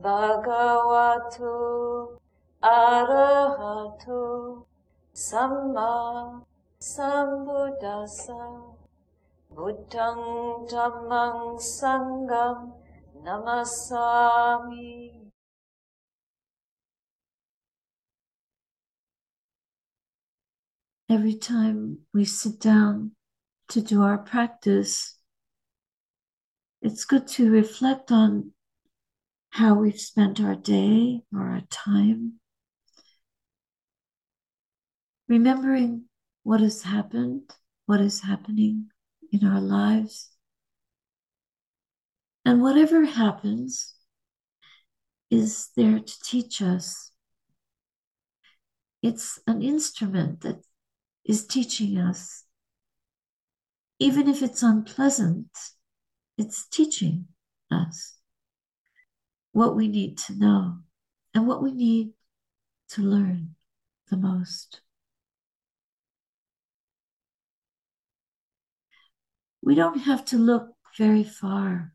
bhagavato arahato samma sambuddhassa. Buddhang dhammang sangham namasami. Every time we sit down to do our practice, it's good to reflect on how we've spent our day or our time. Remembering what has happened, what is happening in our lives. And whatever happens is there to teach us. It's an instrument that is teaching us. Even if it's unpleasant, it's teaching us what we need to know and what we need to learn the most. We don't have to look very far.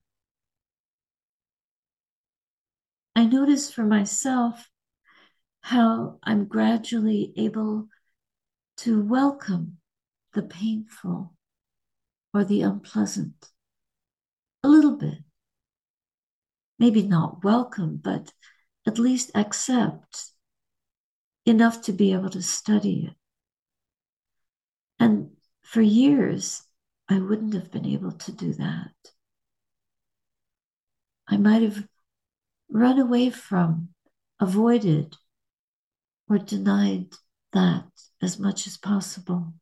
I notice for myself how I'm gradually able to welcome the painful or the unpleasant a little bit. Maybe not welcome, but at least accept enough to be able to study it. And for years, I wouldn't have been able to do that. I might have run away from, avoided, or denied that as much as possible.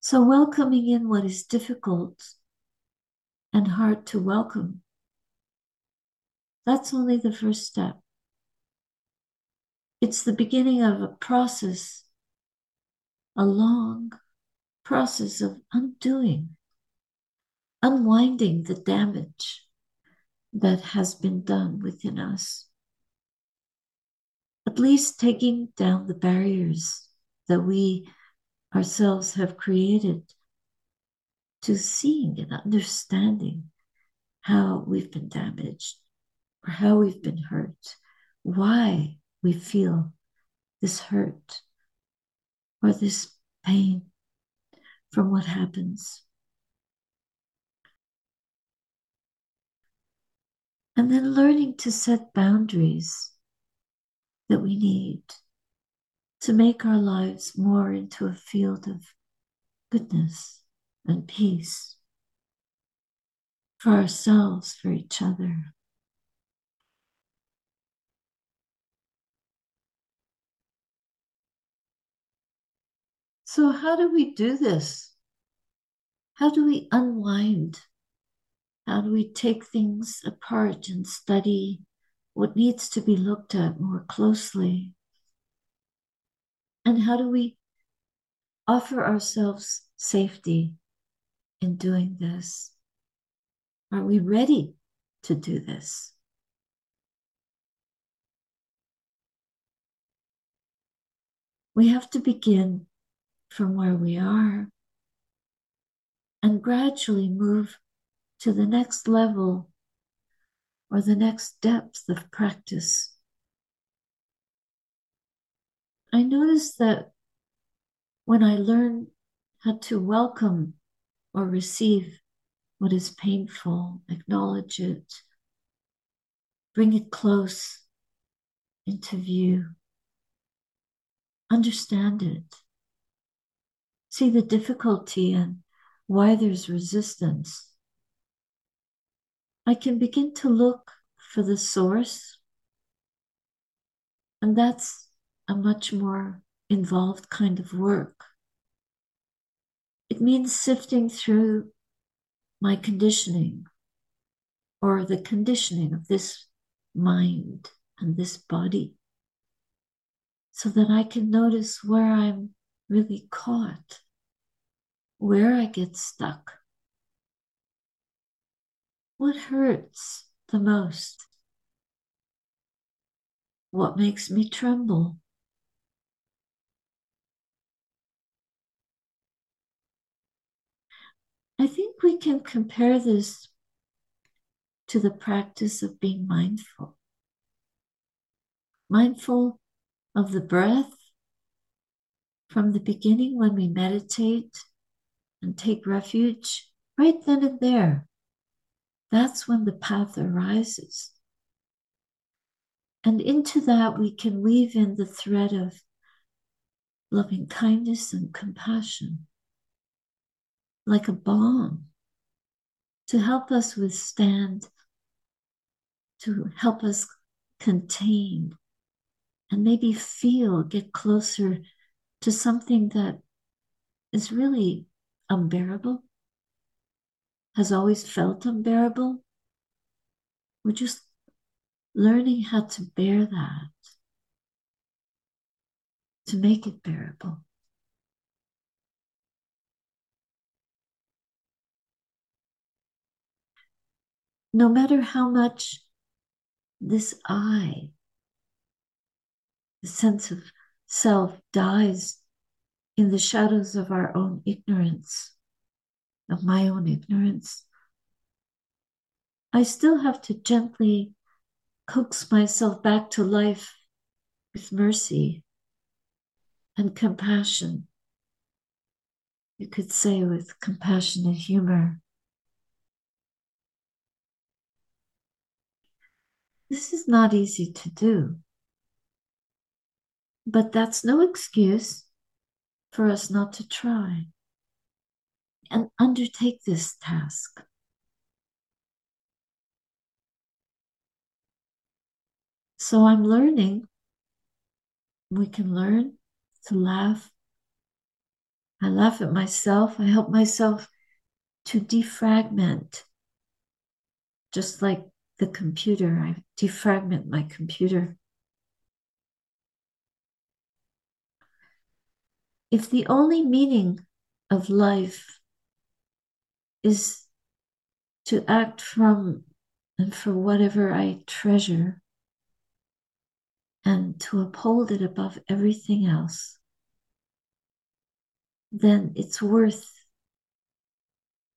So, welcoming in what is difficult and hard to welcome, that's only the first step. It's the beginning of a process, a long process of undoing, unwinding the damage that has been done within us. At least taking down the barriers that we ourselves have created to seeing and understanding how we've been damaged or how we've been hurt, why we feel this hurt or this pain from what happens. And then learning to set boundaries that we need to make our lives more into a field of goodness and peace for ourselves, for each other. So, how do we do this? How do we unwind? How do we take things apart and study what needs to be looked at more closely? And how do we offer ourselves safety in doing this? Are we ready to do this? We have to begin from where we are and gradually move to the next level or the next depth of practice. I noticed that when I learn how to welcome or receive what is painful, acknowledge it, bring it close into view, understand it, see the difficulty and why there's resistance. I can begin to look for the source, and that's a much more involved kind of work. Means sifting through my conditioning or the conditioning of this mind and this body so that I can notice where I'm really caught, where I get stuck, what hurts the most, what makes me tremble. I think we can compare this to the practice of being mindful. Mindful of the breath from the beginning when we meditate and take refuge, right then and there. That's when the path arises. And into that, we can weave in the thread of loving kindness and compassion, like a balm to help us withstand, to help us contain, and maybe feel, get closer to something that is really unbearable, has always felt unbearable. We're just learning how to bear that, to make it bearable. No matter how much this I, the sense of self, dies in the shadows of our own ignorance, of my own ignorance, I still have to gently coax myself back to life with mercy and compassion. You could say with compassionate humor. This is not easy to do, but that's no excuse for us not to try and undertake this task. So I'm learning. We can learn to laugh. I laugh at myself. I help myself to defragment. Just like the computer, I defragment my computer. If the only meaning of life is to act from and for whatever I treasure, and to uphold it above everything else, then it's worth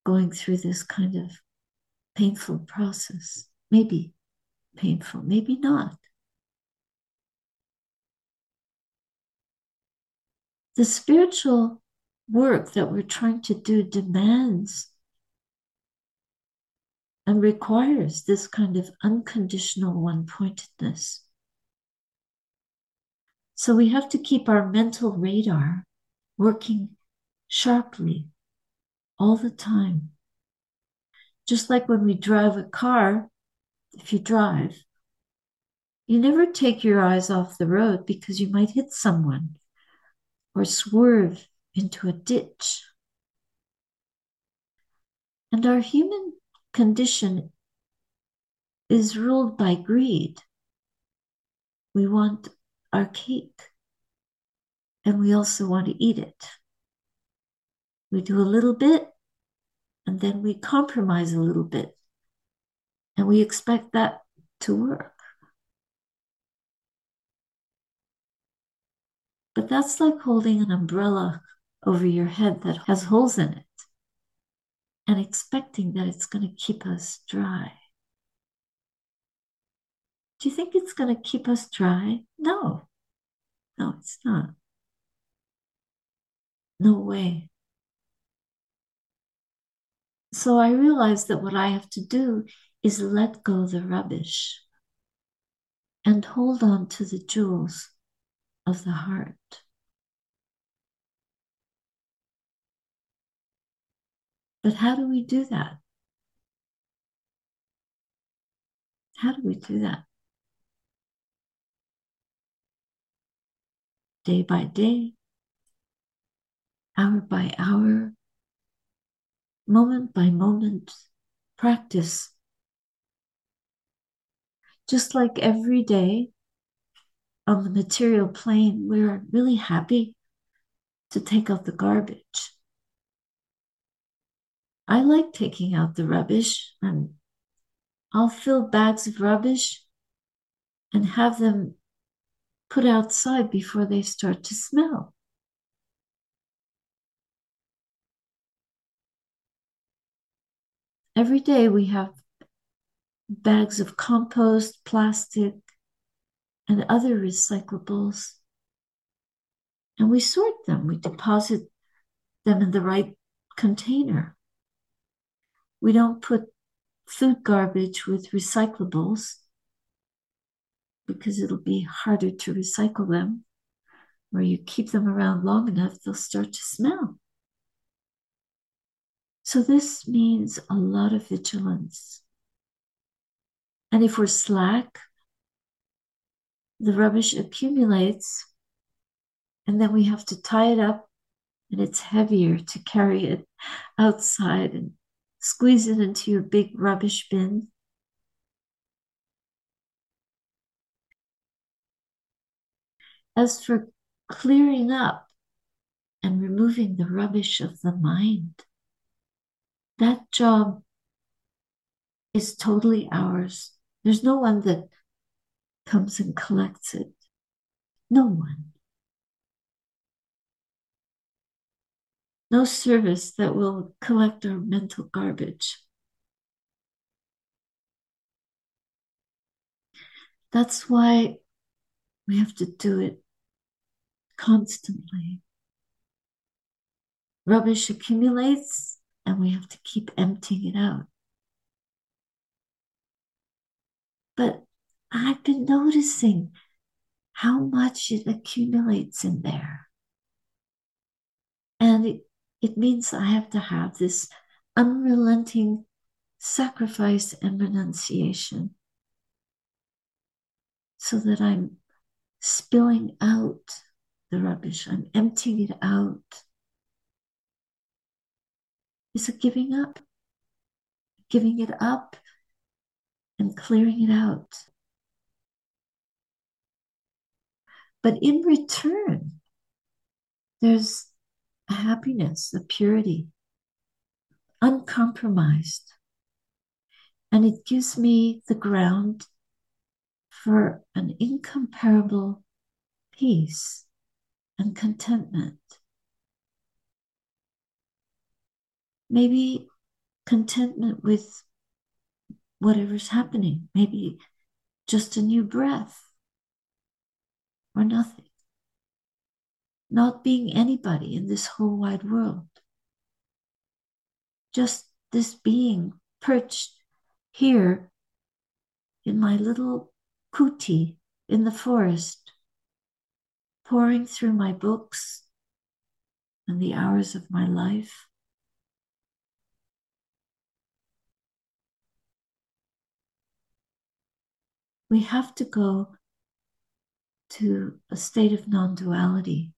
going through this kind of painful process. Maybe painful, maybe not. The spiritual work that we're trying to do demands and requires this kind of unconditional one pointedness. So we have to keep our mental radar working sharply all the time. Just like when we drive a car, if you drive, you never take your eyes off the road because you might hit someone or swerve into a ditch. And our human condition is ruled by greed. We want our cake. And we also want to eat it. We do a little bit and then we compromise a little bit. And we expect that to work. But that's like holding an umbrella over your head that has holes in it and expecting that it's going to keep us dry. Do you think it's going to keep us dry? No. No, it's not. No way. So I realized that what I have to do is let go the rubbish and hold on to the jewels of the heart. But how do we do that? How do we do that? day by day, hour by hour, moment by moment practice. Just like every day, on the material plane, we're really happy to take out the garbage. I like taking out the rubbish and I'll fill bags of rubbish and have them put outside before they start to smell. Every day we have bags of compost, plastic, and other recyclables. And we sort them, we deposit them in the right container. We don't put food garbage with recyclables because it'll be harder to recycle them. Or you keep them around long enough, they'll start to smell. So, this means a lot of vigilance. And if we're slack, the rubbish accumulates, and then we have to tie it up, and it's heavier to carry it outside and squeeze it into your big rubbish bin. As for clearing up and removing the rubbish of the mind, that job is totally ours. There's no one that comes and collects it. No one. No service that will collect our mental garbage. That's why we have to do it constantly. Rubbish accumulates and we have to keep emptying it out. But I've been noticing how much it accumulates in there. And it, it means I have to have this unrelenting sacrifice and renunciation so that I'm spilling out the rubbish, I'm emptying it out. Is it giving up? Giving it up and clearing it out. But in return, there's a happiness, a purity, uncompromised. And it gives me the ground for an incomparable peace and contentment. Maybe contentment with whatever's happening, maybe just a new breath or nothing. Not being anybody in this whole wide world. Just this being perched here in my little kuti in the forest, pouring through my books and the hours of my life. We have to go to a state of non duality,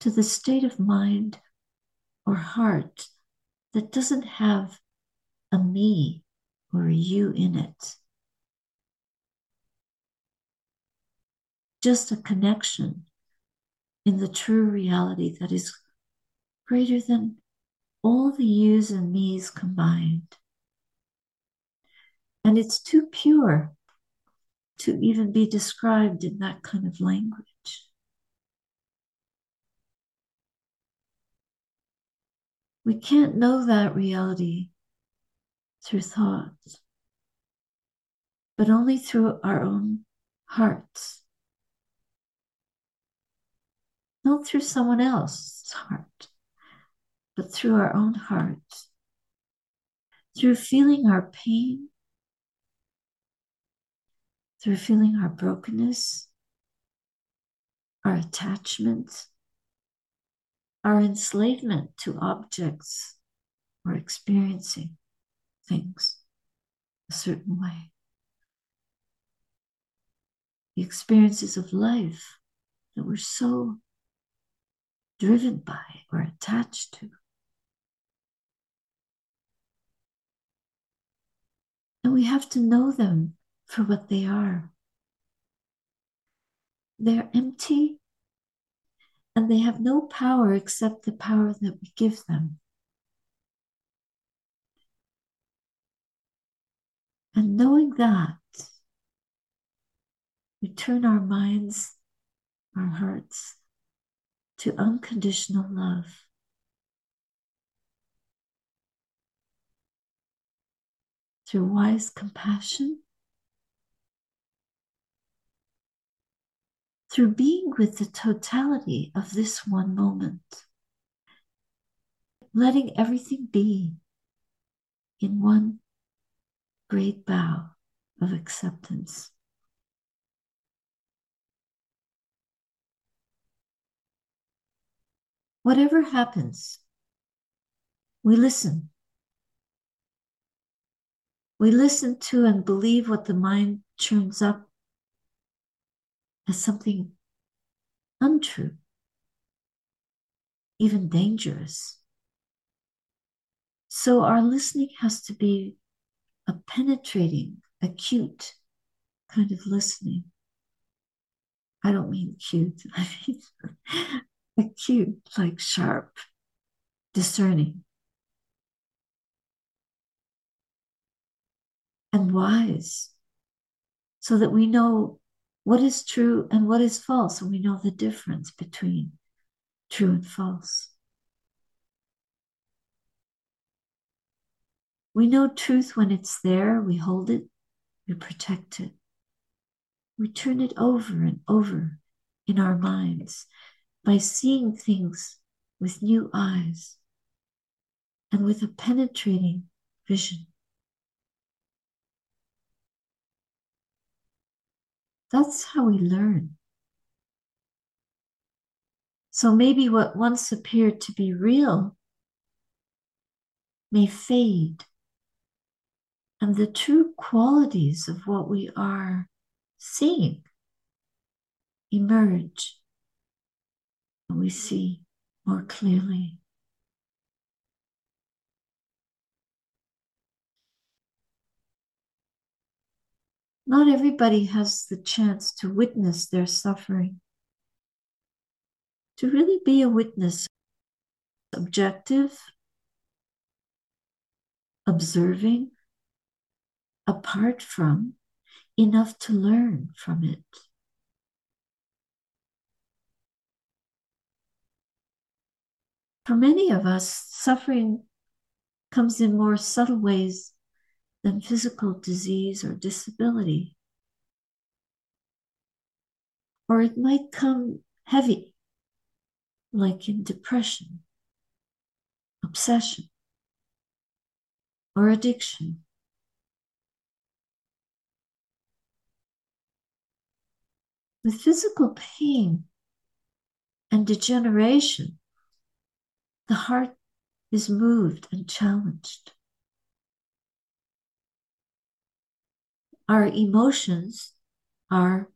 to the state of mind or heart that doesn't have a me or a you in it. Just a connection in the true reality that is greater than all the yous and me's combined. And it's too pure to even be described in that kind of language. We can't know that reality through thoughts, but only through our own hearts. Not through someone else's heart, but through our own hearts. Through feeling our pain through feeling our brokenness, our attachment, our enslavement to objects or experiencing things a certain way. The experiences of life that we're so driven by or attached to. And we have to know them for what they are. they're empty and they have no power except the power that we give them. And knowing that, we turn our minds, our hearts to unconditional love. Through wise compassion, through being with the totality of this one moment, letting everything be in one great bow of acceptance. Whatever happens, we listen. We listen to and believe what the mind churns up as something untrue, even dangerous. So our listening has to be a penetrating, acute kind of listening. I don't mean cute, I mean acute, like sharp, discerning, and wise, so that we know what is true and what is false, and we know the difference between true and false. We know truth when it's there, we hold it, we protect it. We turn it over and over in our minds by seeing things with new eyes and with a penetrating vision. That's how we learn. So maybe what once appeared to be real may fade and the true qualities of what we are seeing emerge and we see more clearly. Not everybody has the chance to witness their suffering. To really be a witness, objective, observing, apart from, enough to learn from it. For many of us, suffering comes in more subtle ways than physical disease or disability. Or it might come heavy, like in depression, obsession, or addiction. with physical pain and degeneration, the heart is moved and challenged. Our emotions are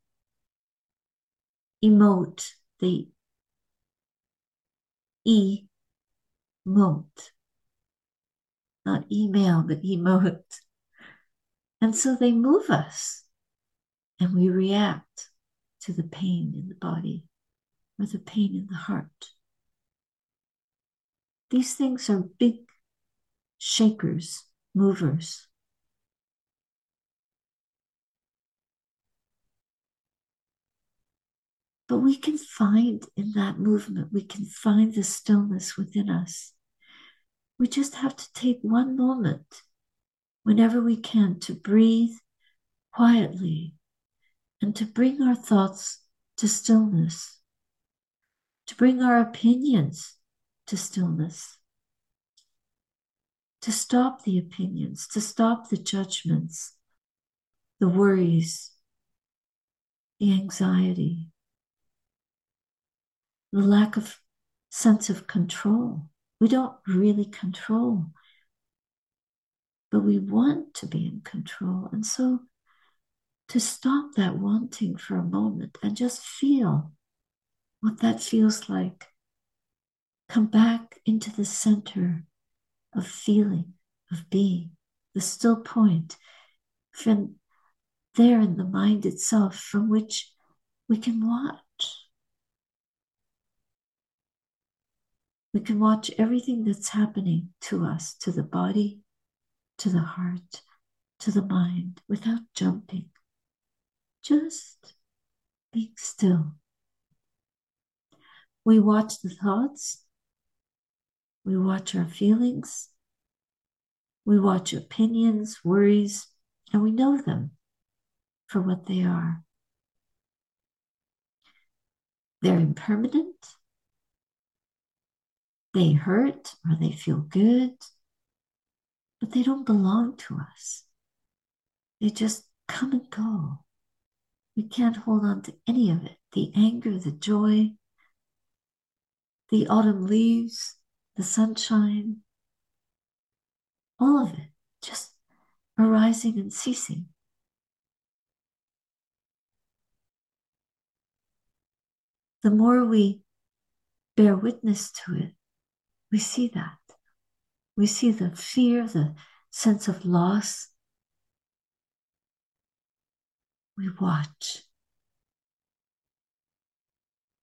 emote, they emote, not email, but emote. And so they move us and we react to the pain in the body or the pain in the heart. These things are big shakers, movers. But we can find in that movement, we can find the stillness within us. We just have to take one moment whenever we can to breathe quietly and to bring our thoughts to stillness, to bring our opinions to stillness, to stop the opinions, to stop the judgments, the worries, the anxiety, the lack of sense of control. We don't really control, but we want to be in control. And so to stop that wanting for a moment and just feel what that feels like. Come back into the center of feeling, of being, the still point, from there in the mind itself, from which we can watch We can watch everything that's happening to us, to the body, to the heart, to the mind, without jumping. Just being still. We watch the thoughts, we watch our feelings, we watch opinions, worries, and we know them for what they are. They're impermanent, they hurt or they feel good, but they don't belong to us. They just come and go. We can't hold on to any of it the anger, the joy, the autumn leaves, the sunshine, all of it just arising and ceasing. The more we bear witness to it, we see that. We see the fear, the sense of loss. We watch.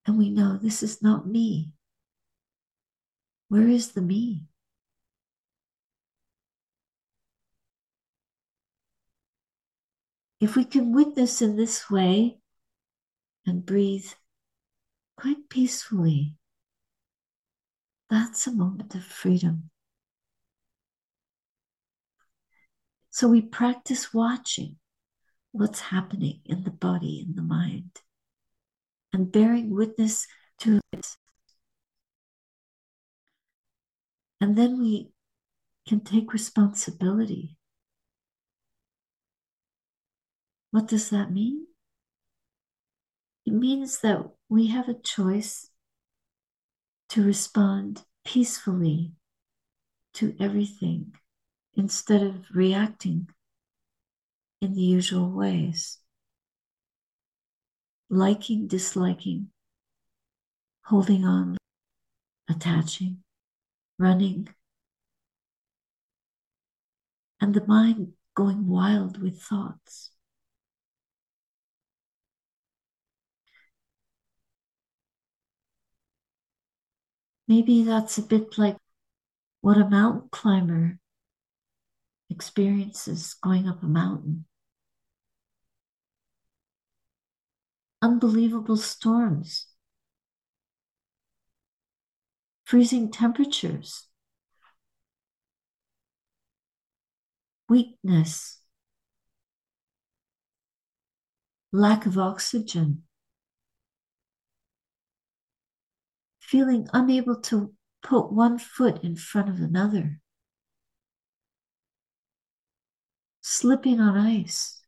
And we know this is not me. Where is the me? If we can witness in this way and breathe quite peacefully, that's a moment of freedom. So we practice watching what's happening in the body and the mind and bearing witness to it. And then we can take responsibility. What does that mean? It means that we have a choice to respond peacefully to everything instead of reacting in the usual ways. Liking, disliking, holding on, attaching, running, and the mind going wild with thoughts. Maybe that's a bit like what a mountain climber experiences going up a mountain. Unbelievable storms, freezing temperatures, weakness, lack of oxygen. Feeling unable to put one foot in front of another, slipping on ice,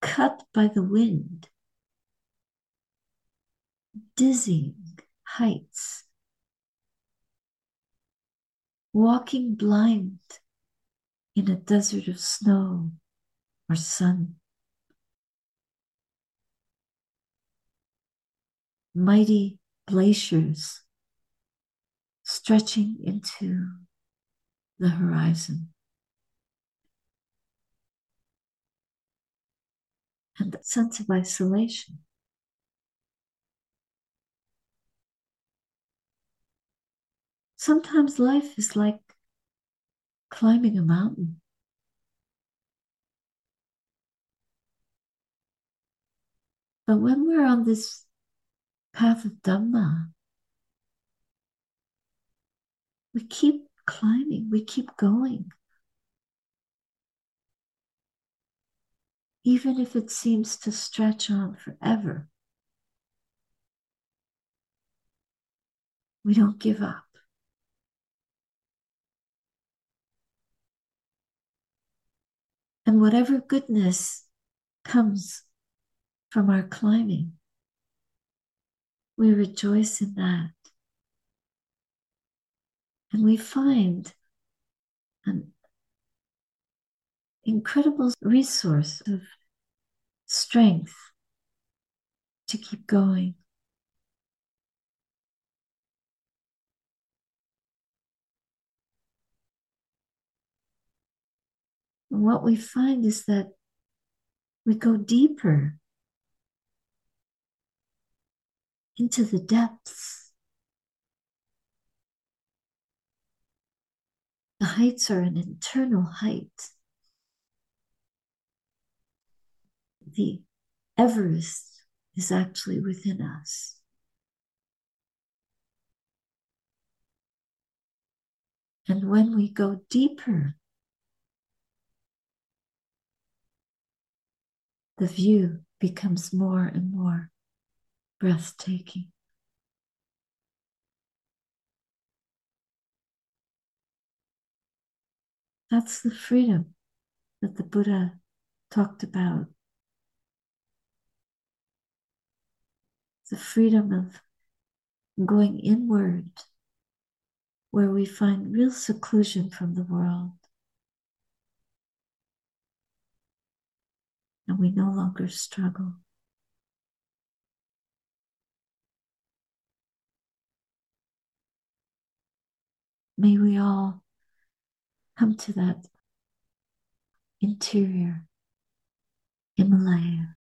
cut by the wind, dizzying heights, walking blind in a desert of snow or sun. Mighty glaciers stretching into the horizon. And that sense of isolation. Sometimes life is like climbing a mountain. But when we're on this path of Dhamma. We keep climbing, we keep going. Even if it seems to stretch on forever, we don't give up. And whatever goodness comes from our climbing, we rejoice in that. And we find an incredible resource of strength to keep going. And what we find is that we go deeper into the depths. The heights are an internal height. The Everest is actually within us. And when we go deeper, the view becomes more and more breathtaking. That's the freedom that the Buddha talked about. The freedom of going inward, where we find real seclusion from the world. And we no longer struggle. May we all come to that interior Himalaya